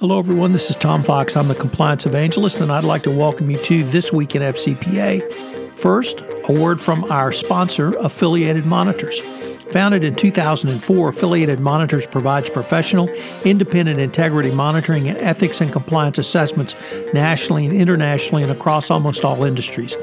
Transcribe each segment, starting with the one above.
Hello, everyone. This is Tom Fox. I'm the compliance evangelist, and I'd like to welcome you to This Week in FCPA. First, a word from our sponsor, Affiliated Monitors. Founded in 2004, Affiliated Monitors provides professional, independent integrity monitoring and ethics and compliance assessments nationally and internationally and across almost all industries.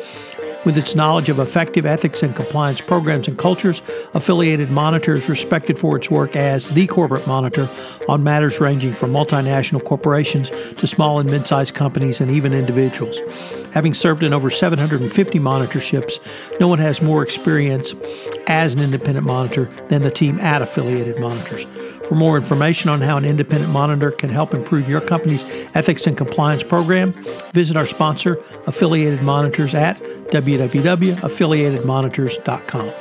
With its knowledge of effective ethics and compliance programs and cultures, Affiliated Monitor is respected for its work as the corporate monitor on matters ranging from multinational corporations to small and mid sized companies and even individuals. Having served in over 750 monitorships, no one has more experience as an independent monitor than the team at Affiliated Monitors. For more information on how an independent monitor can help improve your company's ethics and compliance program, visit our sponsor, Affiliated Monitors, at www.affiliatedmonitors.com.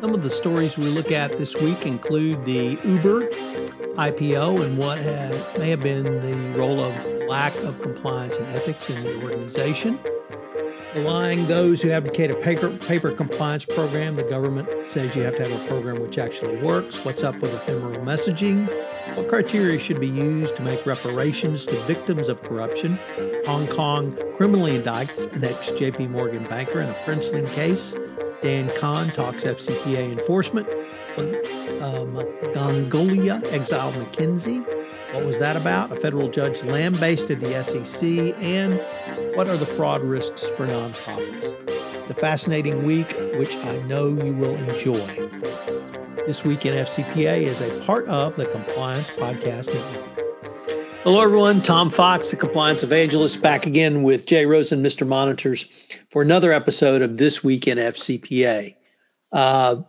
Some of the stories we look at this week include the Uber IPO and what may have been the role of lack of compliance and ethics in the organization. Relying those who advocate a paper, paper compliance program, the government says you have to have a program which actually works. What's up with ephemeral messaging? What criteria should be used to make reparations to victims of corruption? Hong Kong criminally indicts an ex JP Morgan banker in a Princeling case. Dan Kahn talks FCPA enforcement. Um, Mongolia exiled McKinsey. What was that about? A federal judge lambasted the SEC. And what are the fraud risks for nonprofits? It's a fascinating week, which I know you will enjoy. This Week in FCPA is a part of the Compliance Podcast Network. Hello, everyone. Tom Fox, the Compliance Evangelist, back again with Jay Rosen, Mr. Monitors, for another episode of This Week in FCPA. Uh,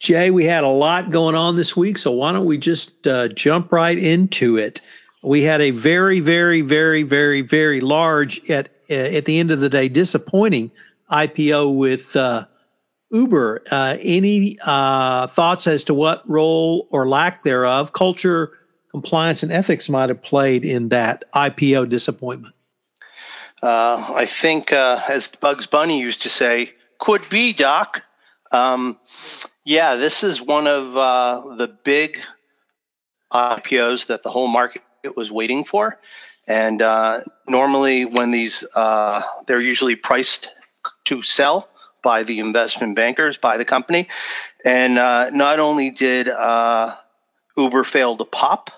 Jay, we had a lot going on this week, so why don't we just uh, jump right into it? We had a very, very, very, very, very large at at the end of the day disappointing IPO with uh, Uber, uh, any uh, thoughts as to what role or lack thereof culture, compliance, and ethics might have played in that IPO disappointment? Uh, I think, uh, as Bugs Bunny used to say, could be, Doc. Um, yeah, this is one of uh, the big IPOs that the whole market was waiting for. And uh, normally, when these, they're usually priced to sell by the investment bankers, by the company. And uh, not only did uh, Uber fail to pop,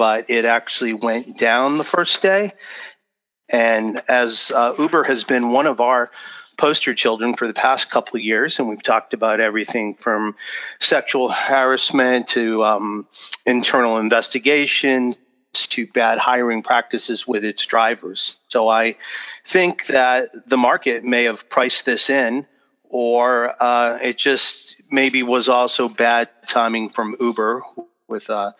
but it actually went down the first day. And as uh, Uber has been one of our poster children for the past couple of years, and we've talked about everything from sexual harassment to um, internal investigation to bad hiring practices with its drivers. So I think that the market may have priced this in or uh, it just maybe was also bad timing from Uber with uh,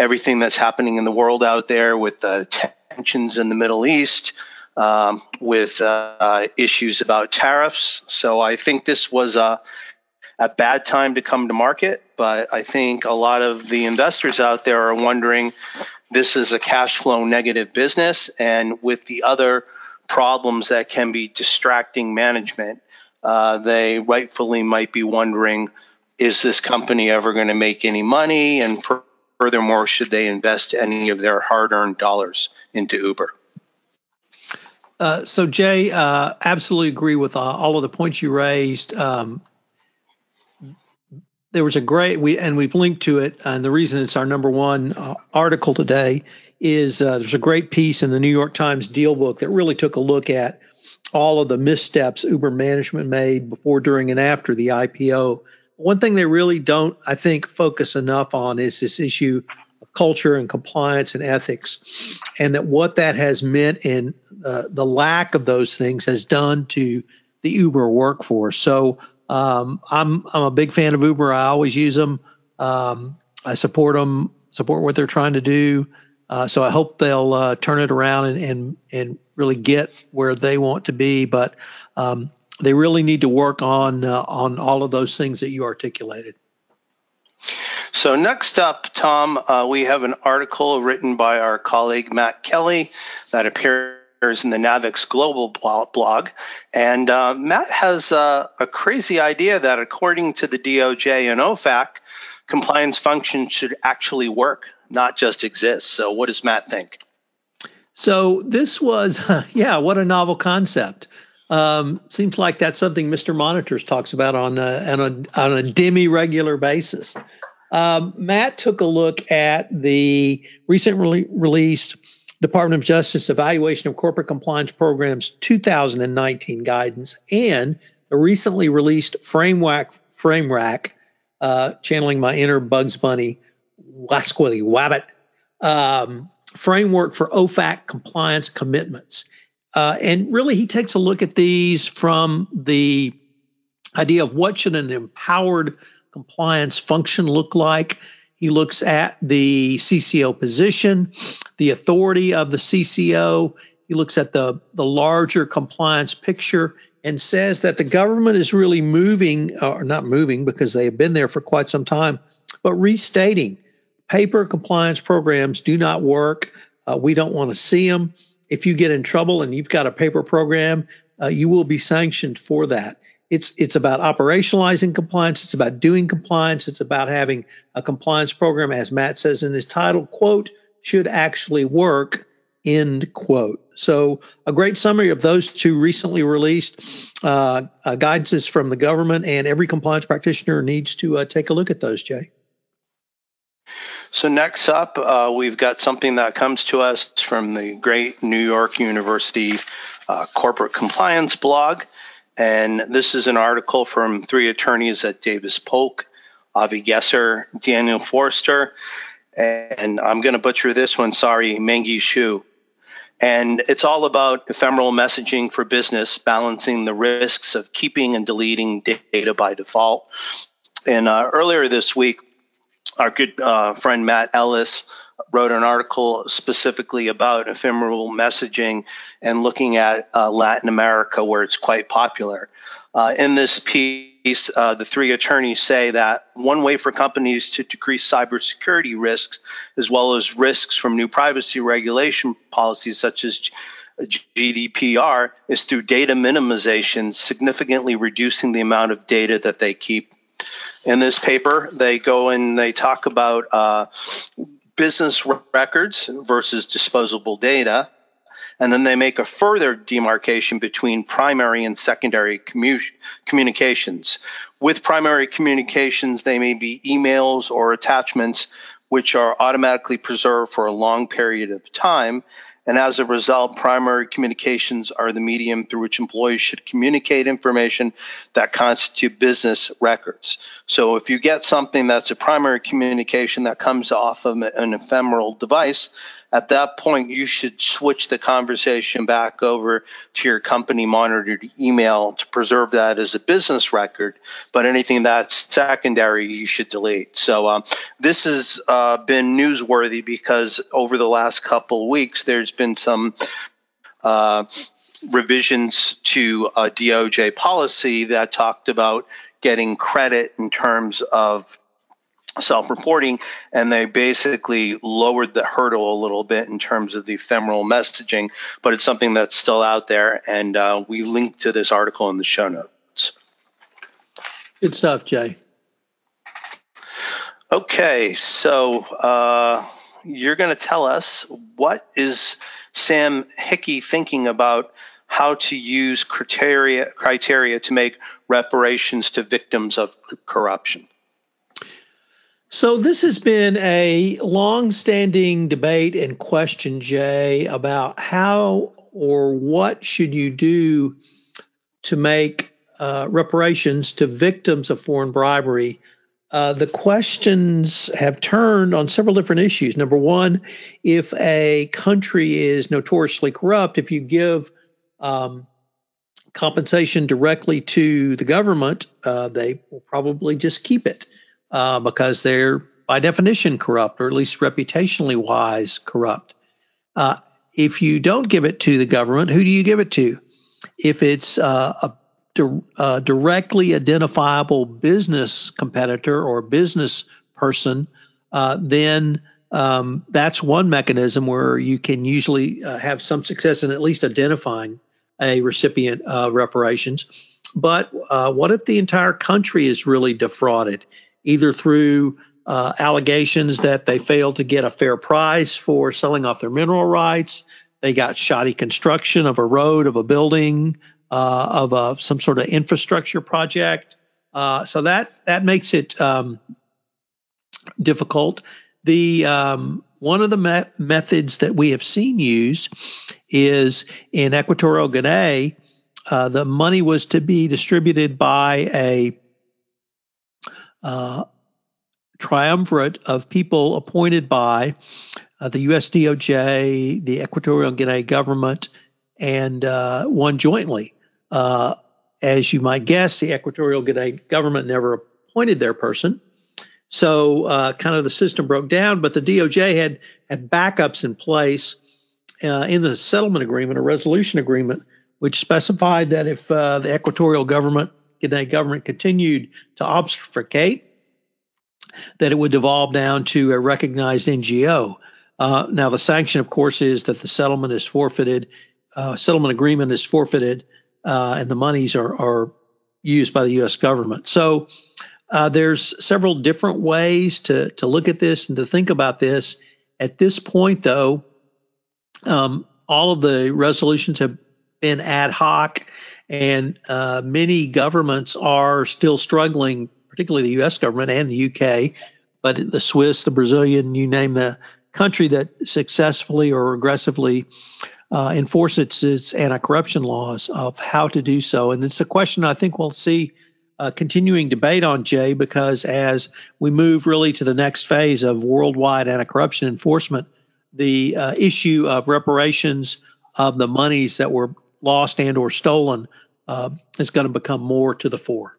everything that's happening in the world out there with the tensions in the Middle East, um, with uh, issues about tariffs. So I think this was a, a bad time to come to market, but I think a lot of the investors out there are wondering this is a cash flow negative business, and with the other problems that can be distracting management uh, they rightfully might be wondering is this company ever going to make any money? And for, furthermore, should they invest any of their hard earned dollars into Uber? Uh, so, Jay, uh, absolutely agree with uh, all of the points you raised. Um, there was a great we and we've linked to it, and the reason it's our number one uh, article today is uh, there's a great piece in the New York Times Deal Book that really took a look at all of the missteps Uber management made before, during, and after the IPO. One thing they really don't, I think, focus enough on is this issue of culture and compliance and ethics, and that what that has meant and uh, the lack of those things has done to the Uber workforce. So um, I'm I'm a big fan of Uber. I always use them. Um, I support them, support what they're trying to do. Uh, so I hope they'll uh, turn it around and, and and really get where they want to be. But um, they really need to work on uh, on all of those things that you articulated. So next up, Tom, uh, we have an article written by our colleague Matt Kelly that appears in the NAVEX Global blog, and uh, Matt has uh, a crazy idea that according to the DOJ and OFAC, compliance functions should actually work not just exist. So, what does Matt think? So, this was, yeah, what a novel concept. Um, seems like that's something Mr. Monitors talks about on a, on a, on a demi regular basis. Um, Matt took a look at the recently released Department of Justice Evaluation of Corporate Compliance Programs 2019 guidance and the recently released Framework Framework, uh, channeling my inner Bugs Bunny, Wasquilly Wabbit, um, framework for OFAC compliance commitments. Uh, and really, he takes a look at these from the idea of what should an empowered compliance function look like. He looks at the CCO position, the authority of the CCO. He looks at the, the larger compliance picture and says that the government is really moving, or not moving because they have been there for quite some time, but restating paper compliance programs do not work. Uh, we don't want to see them. If you get in trouble and you've got a paper program, uh, you will be sanctioned for that. It's it's about operationalizing compliance. It's about doing compliance. It's about having a compliance program, as Matt says in his title, quote, should actually work, end quote. So a great summary of those two recently released uh, uh, guidances from the government, and every compliance practitioner needs to uh, take a look at those, Jay. So next up, uh, we've got something that comes to us from the great New York University uh, corporate compliance blog. And this is an article from three attorneys at Davis Polk, Avi Gesser, Daniel Forster, and I'm going to butcher this one, sorry, Mengi Shu. And it's all about ephemeral messaging for business, balancing the risks of keeping and deleting data by default. And uh, earlier this week, our good uh, friend Matt Ellis wrote an article specifically about ephemeral messaging and looking at uh, Latin America, where it's quite popular. Uh, in this piece, uh, the three attorneys say that one way for companies to decrease cybersecurity risks, as well as risks from new privacy regulation policies such as GDPR, is through data minimization, significantly reducing the amount of data that they keep. In this paper, they go and they talk about uh, business records versus disposable data. And then they make a further demarcation between primary and secondary commu- communications. With primary communications, they may be emails or attachments which are automatically preserved for a long period of time. And as a result, primary communications are the medium through which employees should communicate information that constitute business records. So if you get something that's a primary communication that comes off of an ephemeral device, at that point, you should switch the conversation back over to your company monitored email to preserve that as a business record. But anything that's secondary, you should delete. So um, this has uh, been newsworthy because over the last couple weeks, there's been some. Uh, revisions to DOJ policy that talked about getting credit in terms of self-reporting and they basically lowered the hurdle a little bit in terms of the ephemeral messaging but it's something that's still out there and uh, we link to this article in the show notes. Good stuff jay. Okay so uh, you're going to tell us what is sam hickey thinking about how to use criteria criteria to make reparations to victims of corruption so this has been a long-standing debate and question, Jay, about how or what should you do to make uh, reparations to victims of foreign bribery. Uh, the questions have turned on several different issues. Number one, if a country is notoriously corrupt, if you give um, compensation directly to the government, uh, they will probably just keep it uh, because they're by definition corrupt, or at least reputationally wise corrupt. Uh, if you don't give it to the government, who do you give it to? If it's uh, a, di- a, directly identifiable business competitor or business person, uh, then um, that's one mechanism where you can usually uh, have some success in at least identifying a recipient of reparations. But uh, what if the entire country is really defrauded? Either through uh, allegations that they failed to get a fair price for selling off their mineral rights. They got shoddy construction of a road, of a building, uh, of a, some sort of infrastructure project. Uh, so that that makes it um, difficult. The um, one of the me- methods that we have seen used is in Equatorial Guinea. Uh, the money was to be distributed by a uh, triumvirate of people appointed by uh, the US DOJ, the Equatorial Guinea government, and uh, one jointly. Uh, as you might guess, the Equatorial Guinea government never appointed their person. So, uh, kind of the system broke down, but the DOJ had, had backups in place uh, in the settlement agreement, a resolution agreement, which specified that if the Equatorial government, Guinea government continued to obfuscate, that it would devolve down to a recognized NGO. Uh, now, the sanction, of course, is that the settlement is forfeited, uh, settlement agreement is forfeited, uh, and the monies are, are used by the U.S. government. So uh, there's several different ways to to look at this and to think about this. At this point, though, um, all of the resolutions have been ad hoc, and uh, many governments are still struggling, particularly the U.S. government and the UK, but the Swiss, the Brazilian, you name the country that successfully or aggressively uh, enforce its, its anti-corruption laws of how to do so. And it's a question I think we'll see uh, continuing debate on Jay because as we move really to the next phase of worldwide anti-corruption enforcement, the uh, issue of reparations of the monies that were lost and or stolen uh, is going to become more to the fore.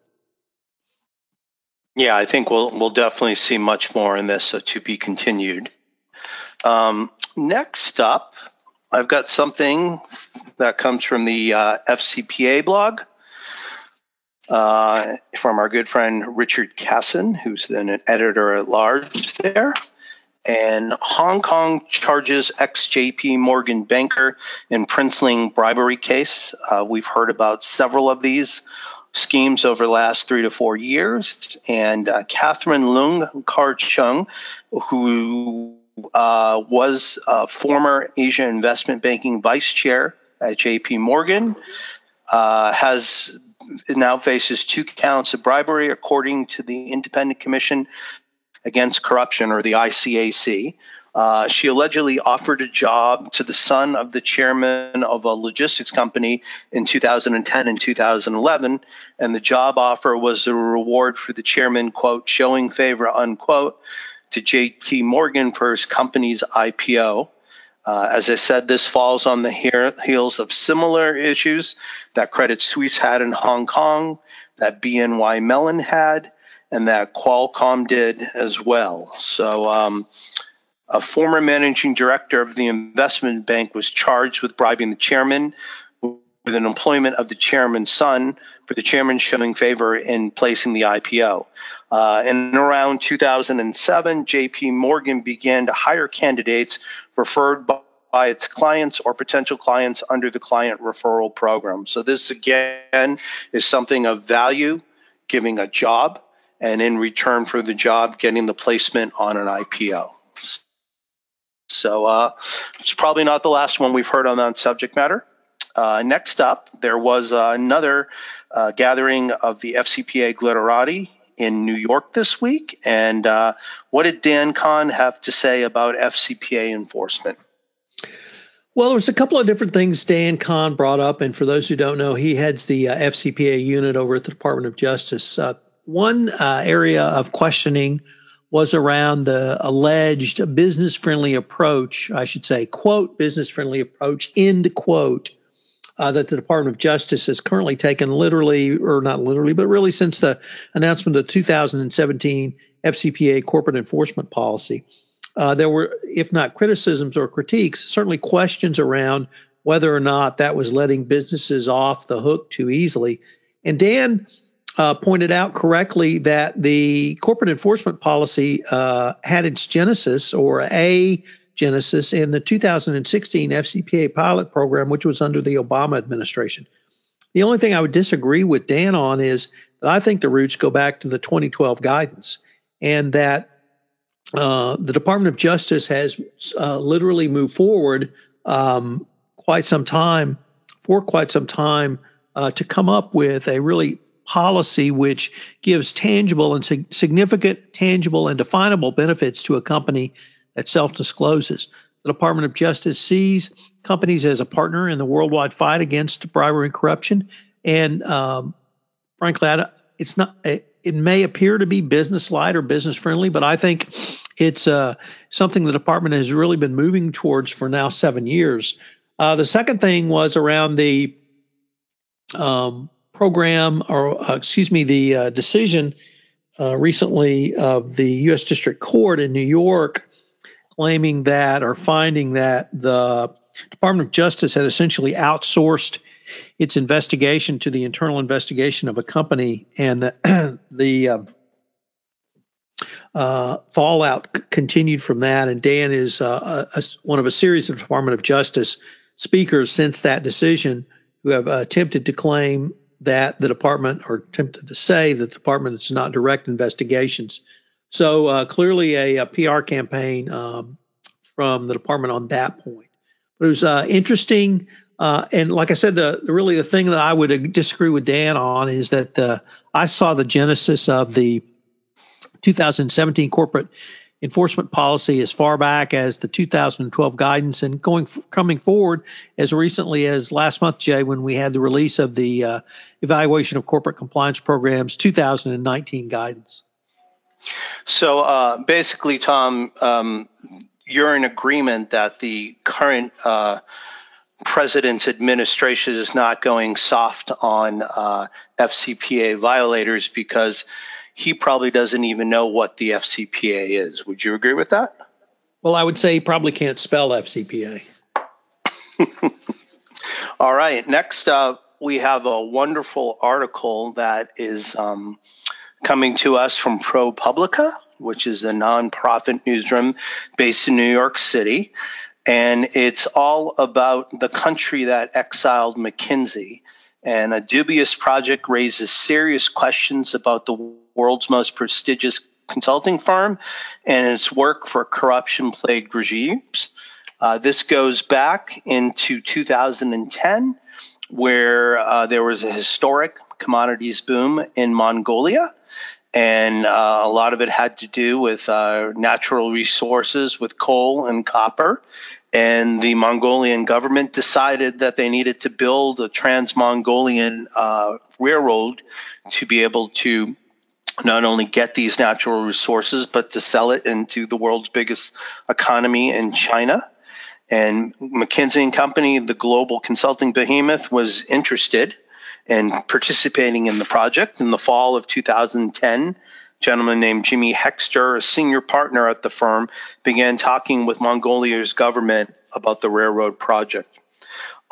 Yeah, I think we'll we'll definitely see much more in this to be continued. Um, next up, I've got something that comes from the uh, FCPA blog uh, from our good friend Richard Cassin, who's then an editor at large there. And Hong Kong charges ex JP Morgan banker in Princeling bribery case. Uh, we've heard about several of these schemes over the last three to four years. And uh, Catherine Leung Kar Chung, who uh, was a former Asia investment banking vice chair at JP Morgan, uh, has now faces two counts of bribery according to the Independent Commission Against Corruption, or the ICAC. Uh, she allegedly offered a job to the son of the chairman of a logistics company in 2010 and 2011, and the job offer was a reward for the chairman, quote, showing favor, unquote, to JP Morgan for his company's IPO. Uh, as I said, this falls on the heels of similar issues that Credit Suisse had in Hong Kong, that BNY Mellon had, and that Qualcomm did as well. So, um, a former managing director of the investment bank was charged with bribing the chairman with an employment of the chairman's son for the chairman showing favor in placing the IPO. Uh, and around 2007, JP Morgan began to hire candidates referred by, by its clients or potential clients under the client referral program. So, this again is something of value, giving a job, and in return for the job, getting the placement on an IPO. So, uh, it's probably not the last one we've heard on that subject matter. Uh, next up, there was uh, another uh, gathering of the FCPA Glitterati in New York this week. And uh, what did Dan Kahn have to say about FCPA enforcement? Well, there was a couple of different things Dan Kahn brought up, and for those who don't know, he heads the uh, FCPA unit over at the Department of Justice. Uh, one area of questioning was around the alleged business friendly approach, I should say, quote, business friendly approach, end quote, uh, that the Department of Justice has currently taken literally, or not literally, but really since the announcement of the 2017 FCPA corporate enforcement policy. Uh, there were, if not criticisms or critiques, certainly questions around whether or not that was letting businesses off the hook too easily. And Dan uh, pointed out correctly that the corporate enforcement policy uh, had its genesis or a genesis in the 2016 FCPA pilot program, which was under the Obama administration. The only thing I would disagree with Dan on is that I think the roots go back to the 2012 guidance, and that uh, the Department of Justice has uh, literally moved forward um, quite some time, for quite some time, uh, to come up with a really policy which gives tangible and sig- significant, tangible, and definable benefits to a company that self discloses. The Department of Justice sees companies as a partner in the worldwide fight against bribery and corruption. And um, frankly, it's not. It may appear to be business light or business friendly, but I think it's uh, something the department has really been moving towards for now seven years. Uh, the second thing was around the um, program, or uh, excuse me, the uh, decision uh, recently of the U.S. District Court in New York claiming that or finding that the Department of Justice had essentially outsourced its investigation to the internal investigation of a company, and the, the uh, uh, fallout c- continued from that. And Dan is uh, a, a, one of a series of Department of Justice speakers since that decision who have attempted to claim that the department, or attempted to say that the department is not direct investigations. So uh, clearly a, a, PR campaign um, from the department on that point. But it was uh, interesting. Uh, and like I said, the, the, really the thing that I would disagree with Dan on is that uh, I saw the genesis of the 2017 corporate enforcement policy as far back as the 2012 guidance, and going coming forward as recently as last month, Jay, when we had the release of the uh, evaluation of corporate compliance programs 2019 guidance. So uh, basically, Tom, um, you're in agreement that the current uh, president's administration is not going soft on uh, FCPA violators because he probably doesn't even know what the FCPA is. Would you agree with that? Well, I would say he probably can't spell FCPA. All right. Next up, we have a wonderful article that is um, coming to us from ProPublica, which is a nonprofit newsroom based in New York City and it's all about the country that exiled McKinsey. And a dubious project raises serious questions about the world's most prestigious consulting firm and its work for corruption plagued regimes. Uh, this goes back into 2010, where uh, there was a historic commodities boom in Mongolia. And uh, a lot of it had to do with uh, natural resources, with coal and copper and the Mongolian government decided that they needed to build a trans Mongolian uh, railroad to be able to not only get these natural resources, but to sell it into the world's biggest economy in China. And McKinsey and Company, the global consulting behemoth, was interested in participating in the project. In the fall of 2010, gentleman named Jimmy Hexter, a senior partner at the firm, began talking with Mongolia's government about the railroad project.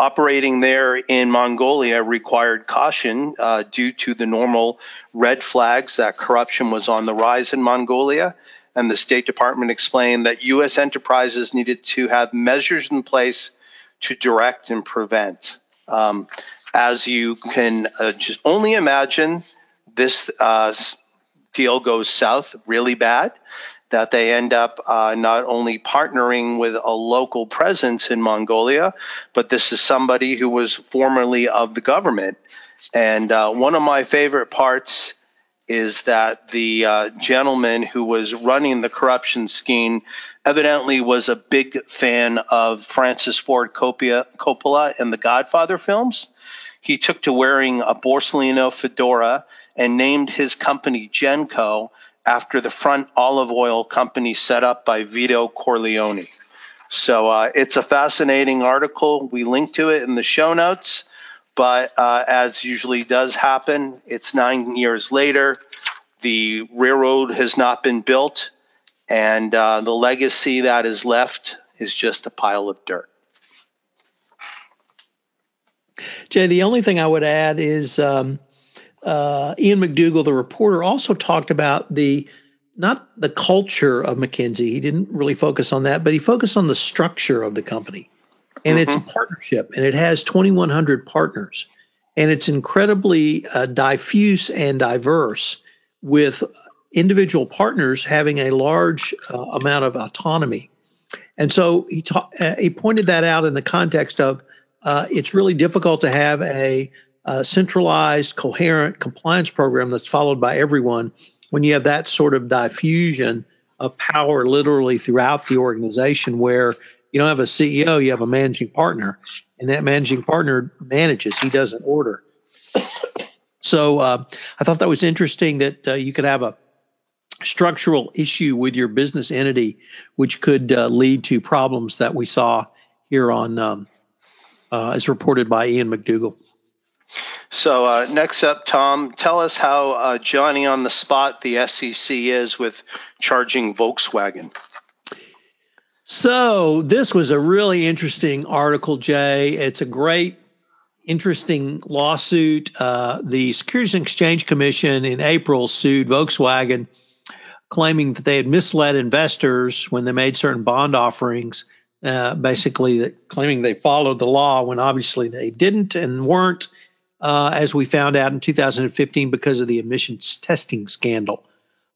Operating there in Mongolia required caution uh, due to the normal red flags that corruption was on the rise in Mongolia. And the State Department explained that U.S. enterprises needed to have measures in place to direct and prevent. Um, as you can uh, just only imagine, this uh, deal goes south really bad, that they end up uh, not only partnering with a local presence in Mongolia, but this is somebody who was formerly of the government. And uh, one of my favorite parts is that the uh, gentleman who was running the corruption scheme evidently was a big fan of Francis Ford Coppola and the Godfather films. He took to wearing a Borsalino fedora and named his company Genco after the front olive oil company set up by Vito Corleone. So uh, it's a fascinating article. We link to it in the show notes. But uh, as usually does happen, it's nine years later. The railroad has not been built, and uh, the legacy that is left is just a pile of dirt. Jay, the only thing I would add is um, uh, Ian MacDougall, the reporter, also talked about the not the culture of McKinsey. He didn't really focus on that, but he focused on the structure of the company. And mm-hmm. it's a partnership, and it has 2,100 partners, and it's incredibly uh, diffuse and diverse, with individual partners having a large uh, amount of autonomy. And so he, ta- uh, he pointed that out in the context of uh, it's really difficult to have a, a, centralized, coherent compliance program that's followed by everyone when you have that sort of diffusion of power literally throughout the organization where you don't have a CEO, you have a managing partner, and that managing partner manages, he doesn't order. So uh, I thought that was interesting that uh, you could have a structural issue with your business entity, which could uh, lead to problems that we saw here on, um, uh, as reported by Ian MacDougall. So uh, next up, Tom, tell us how uh, Johnny on the spot the SEC is with charging Volkswagen. So this was a really interesting article, Jay. It's a great interesting lawsuit. Uh, the Securities and Exchange Commission in April sued Volkswagen, claiming that they had misled investors when they made certain bond offerings. Uh, basically, that claiming they followed the law when obviously they didn't and weren't, uh, as we found out in 2015 because of the emissions testing scandal.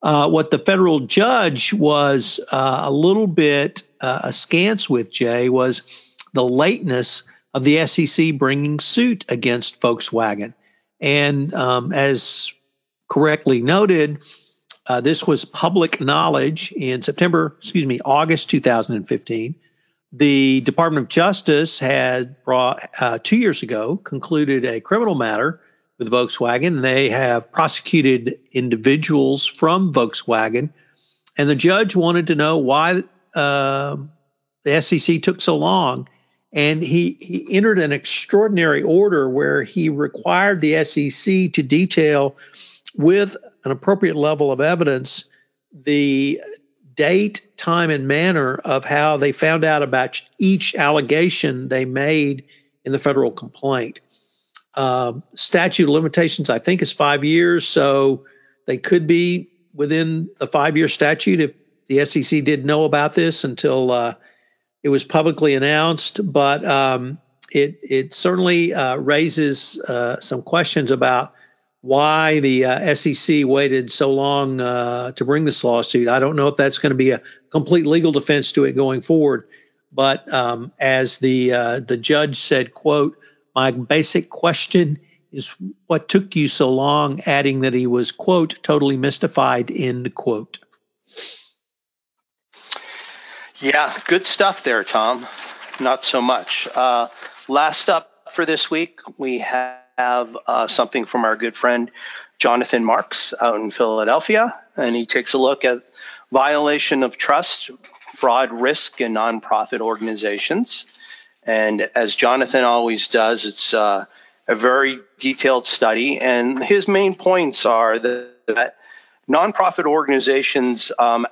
Uh, what the federal judge was uh, a little bit uh, askance with, Jay, was the lateness of the SEC bringing suit against Volkswagen. And um, as correctly noted, uh, this was public knowledge in September, excuse me, August 2015. The Department of Justice had brought uh, two years ago concluded a criminal matter with Volkswagen. They have prosecuted individuals from Volkswagen, and the judge wanted to know why uh, the SEC took so long and he, he entered an extraordinary order where he required the SEC to detail with an appropriate level of evidence the date, time, and manner of how they found out about each allegation they made in the federal complaint. Um, statute of limitations, I think, is five years, so they could be within the five year statute if the SEC didn't know about this until uh, it was publicly announced, but um, it it certainly uh, raises uh, some questions about why the uh, SEC waited so long uh, to bring this lawsuit. I don't know if that's going to be a complete legal defense to it going forward, but um, as the uh, the judge said, "quote My basic question." Is what took you so long, adding that he was, quote, totally mystified, end quote. Yeah, good stuff there, Tom. Not so much. Uh, last up for this week, we have uh, something from our good friend Jonathan Marks out in Philadelphia, and he takes a look at violation of trust, fraud, risk in nonprofit organizations. And as Jonathan always does, it's uh, a very detailed study, and his main points are that, that nonprofit organizations um,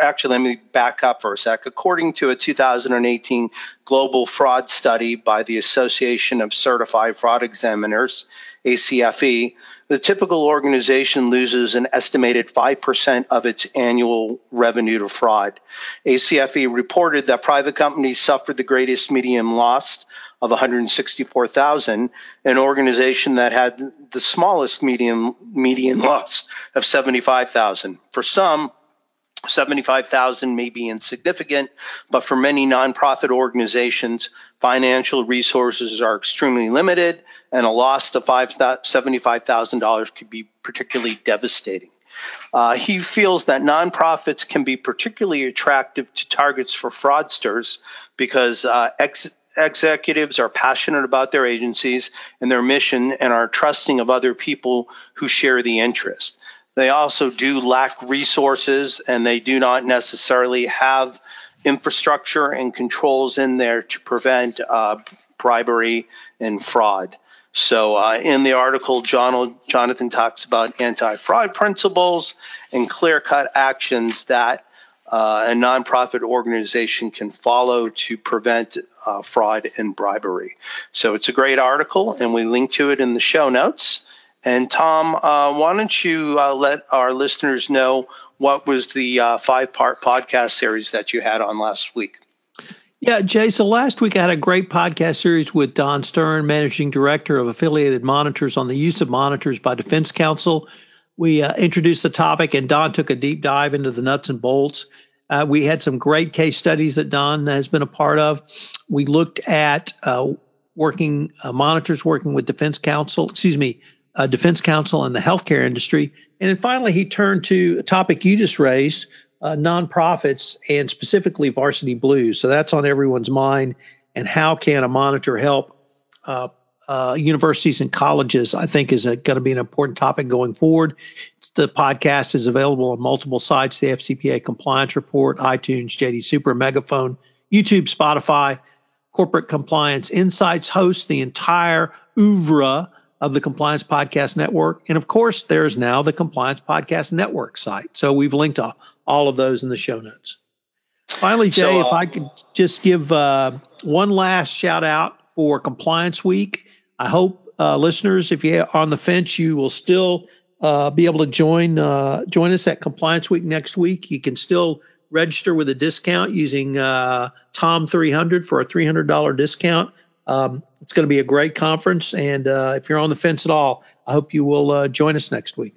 actually, let me back up for a sec. According to a 2018 global fraud study by the Association of Certified Fraud Examiners, ACFE, the typical organization loses an estimated 5% of its annual revenue to fraud. ACFE reported that private companies suffered the greatest medium loss of 164,000, an organization that had the smallest median median loss of 75,000. For some, 75,000 may be insignificant, but for many nonprofit organizations, financial resources are extremely limited, and a loss of $75,000 could be particularly devastating. Uh, he feels that nonprofits can be particularly attractive to targets for fraudsters because uh, executives are passionate about their agencies and their mission and are trusting of other people who share the interest. They also do lack resources and they do not necessarily have infrastructure and controls in there to prevent uh, bribery and fraud. So, uh, in the article, John, Jonathan talks about anti fraud principles and clear cut actions that uh, a nonprofit organization can follow to prevent uh, fraud and bribery. So, it's a great article, and we link to it in the show notes. And Tom, uh, why don't you uh, let our listeners know what was the uh, five part podcast series that you had on last week? Yeah, Jay. So last week I had a great podcast series with Don Stern, managing director of affiliated monitors, on the use of monitors by defense counsel. We uh, introduced the topic, and Don took a deep dive into the nuts and bolts. Uh, we had some great case studies that Don has been a part of. We looked at uh, working uh, monitors working with Defense Counsel, excuse me, uh, Defense Counsel and the healthcare industry. And then finally, he turned to a topic you just raised uh, nonprofits and specifically Varsity Blues. So that's on everyone's mind. And how can a monitor help uh, universities and colleges? I think is going to be an important topic going forward. The podcast is available on multiple sites: the FCPA Compliance Report, iTunes, JD Supra, Megaphone, YouTube, Spotify. Corporate Compliance Insights hosts the entire oeuvre of the Compliance Podcast Network. And of course, there's now the Compliance Podcast Network site. So we've linked all of those in the show notes. Finally, Jay, so, uh, if I could just give uh, one last shout out for Compliance Week. I hope uh, listeners, if you're on the fence, you will still uh, be able to join uh, join us at Compliance Week next week. You can still register with a discount using uh, Tom 300 for a $300 discount. Um, it's going to be a great conference. And uh, if you're on the fence at all, I hope you will uh, join us next week.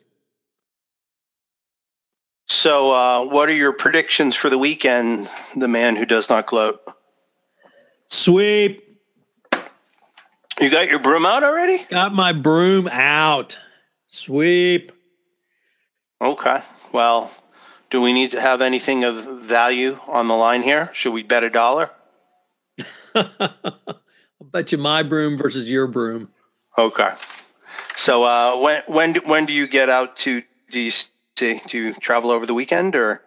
So, uh, what are your predictions for the weekend, the man who does not gloat? Sweep. You got your broom out already? Got my broom out. Sweep. Okay. Well, do we need to have anything of value on the line here? Should we bet a dollar? I'll bet you my broom versus your broom. Okay. So uh, when when do, when do you get out to DC? Do you travel over the weekend or?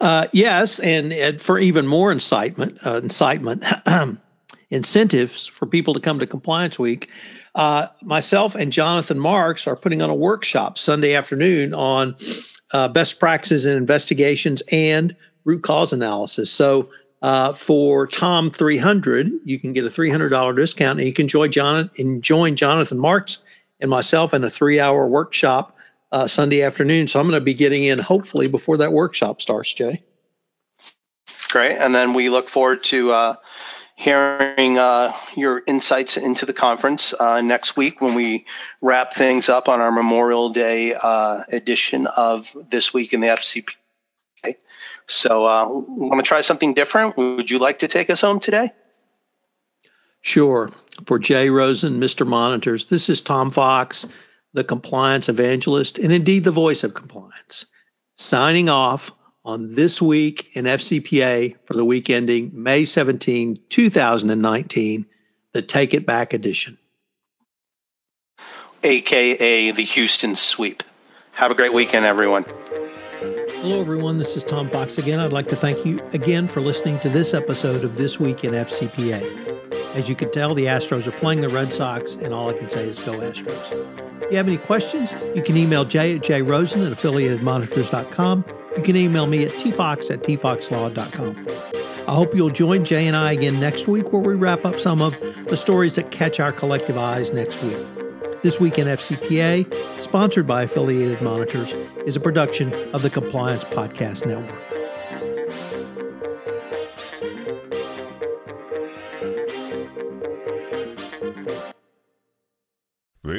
Uh, yes, and, and, for even more incitement, uh, incitement, incentives for people to come to Compliance Week, uh, myself and Jonathan Marks are putting on a workshop Sunday afternoon on uh, best practices in investigations and root cause analysis. So uh, for Tom 300, you can get a $300 discount, and you can join John and join Jonathan Marks and myself in a three-hour workshop uh, Sunday afternoon. So I'm going to be getting in hopefully before that workshop starts, Jay. Great, and then we look forward to uh, hearing uh, your insights into the conference uh, next week when we wrap things up on our Memorial Day uh, edition of This Week in the FCP so, uh, want to try something different? Would you like to take us home today? Sure. For Jay Rosen, Mr. Monitors, this is Tom Fox, the compliance evangelist, and indeed the voice of compliance, signing off on this week in FCPA for the week ending May 17, 2019, the Take It Back edition. AKA the Houston Sweep. Have a great weekend, everyone. Hello, everyone. This is Tom Fox again. I'd like to thank you again for listening to this episode of This Week in FCPA. As you can tell, the Astros are playing the Red Sox, and all I can say is go Astros. If you have any questions, you can email jay at jrosen at affiliatedmonitors.com. You can email me at tfox at tfoxlaw.com. I hope you'll join Jay and I again next week where we wrap up some of the stories that catch our collective eyes next week. This Week in FCPA, sponsored by Affiliated Monitors, is a production of the Compliance Podcast Network.